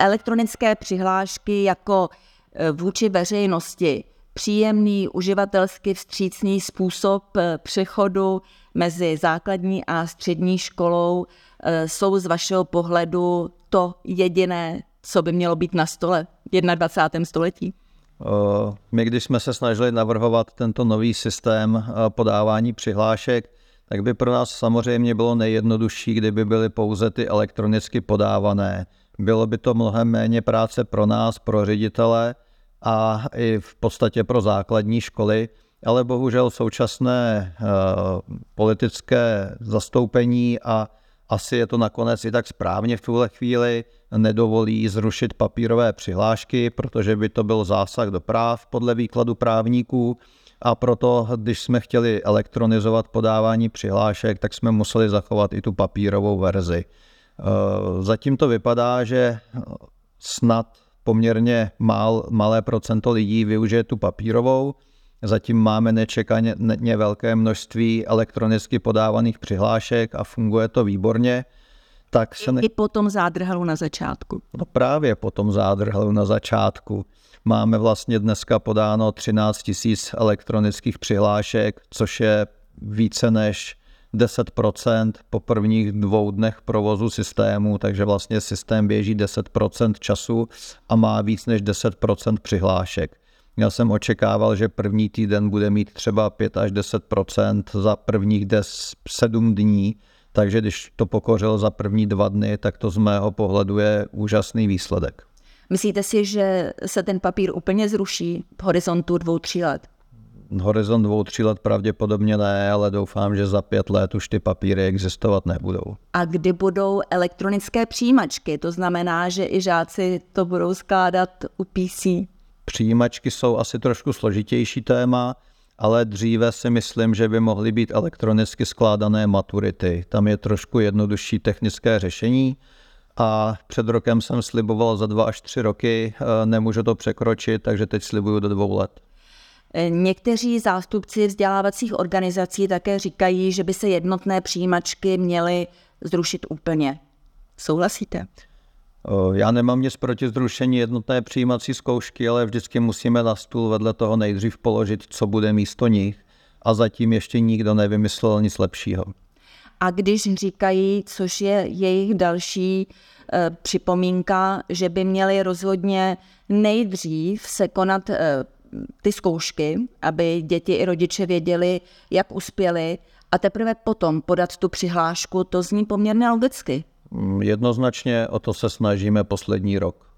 Elektronické přihlášky jako e, vůči veřejnosti příjemný, uživatelsky vstřícný způsob e, přechodu mezi základní a střední školou e, jsou z vašeho pohledu to jediné, co by mělo být na stole v 21. století? My, když jsme se snažili navrhovat tento nový systém podávání přihlášek, tak by pro nás samozřejmě bylo nejjednodušší, kdyby byly pouze ty elektronicky podávané. Bylo by to mnohem méně práce pro nás, pro ředitele a i v podstatě pro základní školy, ale bohužel současné uh, politické zastoupení a asi je to nakonec i tak správně v tuhle chvíli, nedovolí zrušit papírové přihlášky, protože by to byl zásah do práv podle výkladu právníků a proto, když jsme chtěli elektronizovat podávání přihlášek, tak jsme museli zachovat i tu papírovou verzi. Eh, zatím to vypadá, že snad poměrně mal, malé procento lidí využije tu papírovou. Zatím máme nečekaně velké množství elektronicky podávaných přihlášek a funguje to výborně. Tak se ne... I po tom na začátku. No právě po tom na začátku. Máme vlastně dneska podáno 13 tisíc elektronických přihlášek, což je více než 10% po prvních dvou dnech provozu systému, takže vlastně systém běží 10% času a má víc než 10% přihlášek. Já jsem očekával, že první týden bude mít třeba 5 až 10% za prvních 7 dní, takže když to pokořil za první dva dny, tak to z mého pohledu je úžasný výsledek. Myslíte si, že se ten papír úplně zruší v horizontu dvou, tří let? Horizont dvou, tří let pravděpodobně ne, ale doufám, že za pět let už ty papíry existovat nebudou. A kdy budou elektronické přijímačky? To znamená, že i žáci to budou skládat u PC? Přijímačky jsou asi trošku složitější téma, ale dříve si myslím, že by mohly být elektronicky skládané maturity. Tam je trošku jednodušší technické řešení a před rokem jsem sliboval za dva až tři roky, eh, nemůžu to překročit, takže teď slibuju do dvou let. Eh, někteří zástupci vzdělávacích organizací také říkají, že by se jednotné přijímačky měly zrušit úplně. Souhlasíte? Já nemám nic proti zrušení jednotné přijímací zkoušky, ale vždycky musíme na stůl vedle toho nejdřív položit, co bude místo nich. A zatím ještě nikdo nevymyslel nic lepšího. A když říkají, což je jejich další e, připomínka, že by měli rozhodně nejdřív se konat e, ty zkoušky, aby děti i rodiče věděli, jak uspěli, a teprve potom podat tu přihlášku, to zní poměrně logicky. Mm, jednoznačně o to se snažíme poslední rok.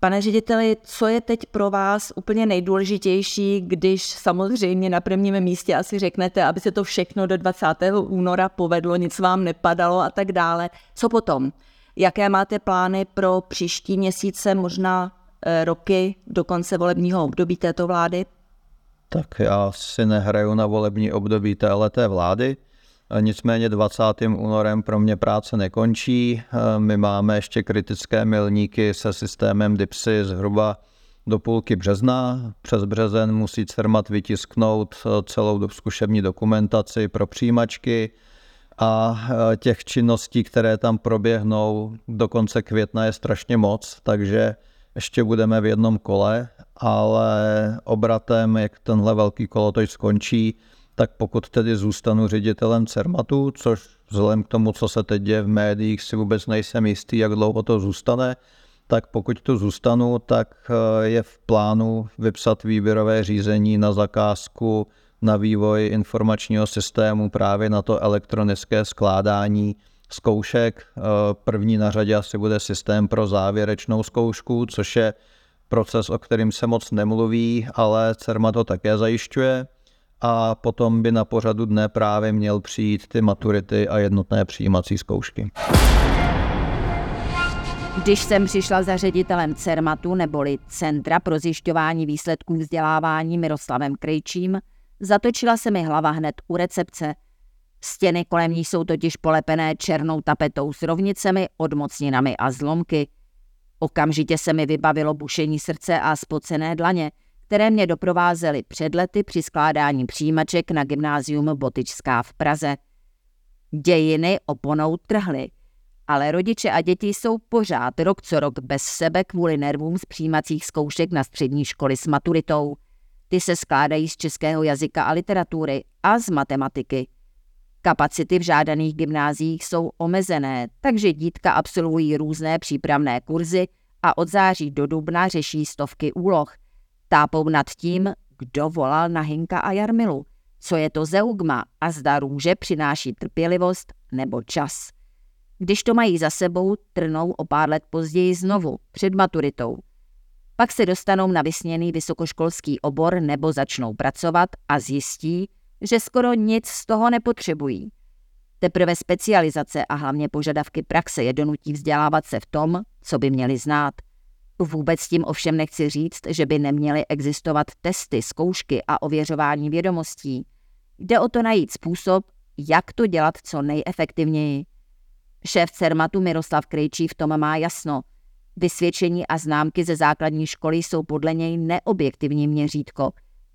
Pane řediteli, co je teď pro vás úplně nejdůležitější, když samozřejmě na prvním místě asi řeknete, aby se to všechno do 20. února povedlo, nic vám nepadalo a tak dále. Co potom? Jaké máte plány pro příští měsíce, možná roky do konce volebního období této vlády? Tak já si nehraju na volební období téhleté vlády. Nicméně 20. únorem pro mě práce nekončí. My máme ještě kritické milníky se systémem DIPSy zhruba do půlky března. Přes březen musí CERMAT vytisknout celou zkušební dokumentaci pro přijímačky a těch činností, které tam proběhnou do konce května je strašně moc, takže ještě budeme v jednom kole, ale obratem, jak tenhle velký kolotoč skončí, tak pokud tedy zůstanu ředitelem CERMATu, což vzhledem k tomu, co se teď děje v médiích, si vůbec nejsem jistý, jak dlouho to zůstane, tak pokud tu zůstanu, tak eh, je v plánu vypsat výběrové řízení na zakázku na vývoj informačního systému právě na to elektronické skládání zkoušek. Eh, první na řadě asi bude systém pro závěrečnou zkoušku, což je proces, o kterým se moc nemluví, ale CERMAT to také zajišťuje a potom by na pořadu dne právě měl přijít ty maturity a jednotné přijímací zkoušky. Když jsem přišla za ředitelem CERMATu neboli Centra pro zjišťování výsledků vzdělávání Miroslavem Krejčím, zatočila se mi hlava hned u recepce. Stěny kolem ní jsou totiž polepené černou tapetou s rovnicemi, odmocninami a zlomky. Okamžitě se mi vybavilo bušení srdce a spocené dlaně, které mě doprovázely před lety při skládání přijímaček na gymnázium Botičská v Praze. Dějiny oponou trhly – ale rodiče a děti jsou pořád rok co rok bez sebe kvůli nervům z přijímacích zkoušek na střední školy s maturitou. Ty se skládají z českého jazyka a literatury a z matematiky. Kapacity v žádaných gymnáziích jsou omezené, takže dítka absolvují různé přípravné kurzy a od září do dubna řeší stovky úloh. Tápou nad tím, kdo volal na Hinka a Jarmilu, co je to zeugma a zda růže přináší trpělivost nebo čas. Když to mají za sebou, trnou o pár let později znovu, před maturitou. Pak se dostanou na vysněný vysokoškolský obor nebo začnou pracovat a zjistí, že skoro nic z toho nepotřebují. Teprve specializace a hlavně požadavky praxe je donutí vzdělávat se v tom, co by měli znát. Vůbec tím ovšem nechci říct, že by neměly existovat testy, zkoušky a ověřování vědomostí. Jde o to najít způsob, jak to dělat co nejefektivněji. Šéf CERMATu Miroslav Krejčí v tom má jasno. Vysvědčení a známky ze základní školy jsou podle něj neobjektivní měřítko,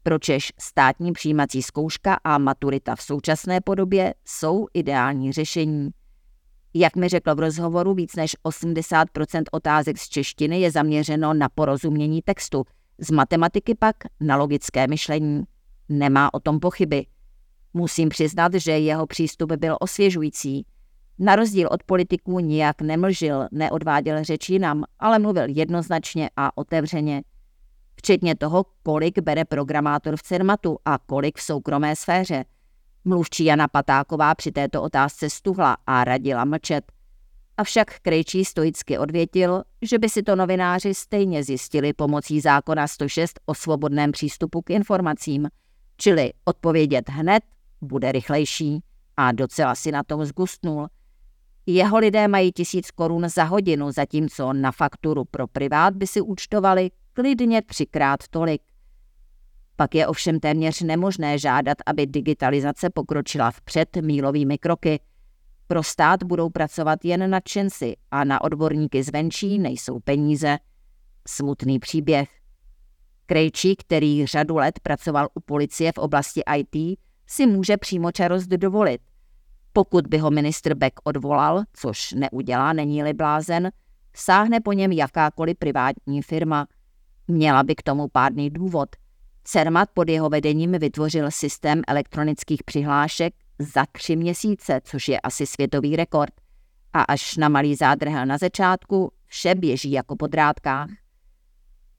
pročež státní přijímací zkouška a maturita v současné podobě jsou ideální řešení. Jak mi řekl v rozhovoru, víc než 80% otázek z češtiny je zaměřeno na porozumění textu, z matematiky pak na logické myšlení. Nemá o tom pochyby. Musím přiznat, že jeho přístup byl osvěžující – na rozdíl od politiků nijak nemlžil, neodváděl řeč jinam, ale mluvil jednoznačně a otevřeně. Včetně toho, kolik bere programátor v CERMATu a kolik v soukromé sféře. Mluvčí Jana Patáková při této otázce stuhla a radila mlčet. Avšak Krejčí stoicky odvětil, že by si to novináři stejně zjistili pomocí zákona 106 o svobodném přístupu k informacím, čili odpovědět hned bude rychlejší. A docela si na tom zgustnul – jeho lidé mají tisíc korun za hodinu, zatímco na fakturu pro privát by si účtovali klidně třikrát tolik. Pak je ovšem téměř nemožné žádat, aby digitalizace pokročila vpřed mílovými kroky. Pro stát budou pracovat jen nadšenci a na odborníky zvenčí nejsou peníze. Smutný příběh. Krejčí, který řadu let pracoval u policie v oblasti IT, si může přímočarost dovolit – pokud by ho ministr Beck odvolal, což neudělá, není-li blázen, sáhne po něm jakákoliv privátní firma. Měla by k tomu pádný důvod. Cermat pod jeho vedením vytvořil systém elektronických přihlášek za tři měsíce, což je asi světový rekord. A až na malý zádrhel na začátku, vše běží jako po drátkách.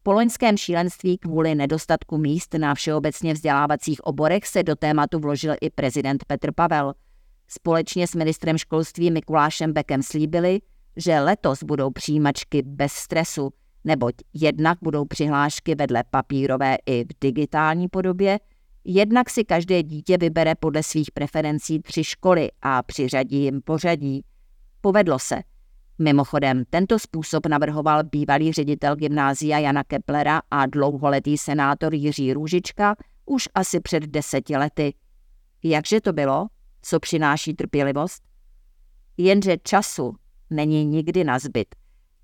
Po loňském šílenství kvůli nedostatku míst na všeobecně vzdělávacích oborech se do tématu vložil i prezident Petr Pavel – Společně s ministrem školství Mikulášem Bekem slíbili, že letos budou přijímačky bez stresu, neboť jednak budou přihlášky vedle papírové i v digitální podobě, jednak si každé dítě vybere podle svých preferencí tři školy a přiřadí jim pořadí. Povedlo se. Mimochodem, tento způsob navrhoval bývalý ředitel gymnázia Jana Keplera a dlouholetý senátor Jiří Růžička už asi před deseti lety. Jakže to bylo? co přináší trpělivost? Jenže času není nikdy na zbyt.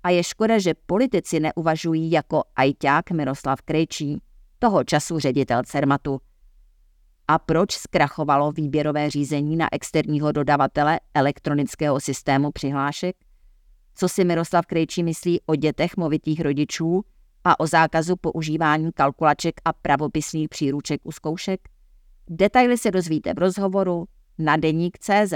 A je škoda, že politici neuvažují jako ajťák Miroslav Krejčí, toho času ředitel Cermatu. A proč zkrachovalo výběrové řízení na externího dodavatele elektronického systému přihlášek? Co si Miroslav Krejčí myslí o dětech movitých rodičů a o zákazu používání kalkulaček a pravopisných příruček u zkoušek? Detaily se dozvíte v rozhovoru na deník CZ.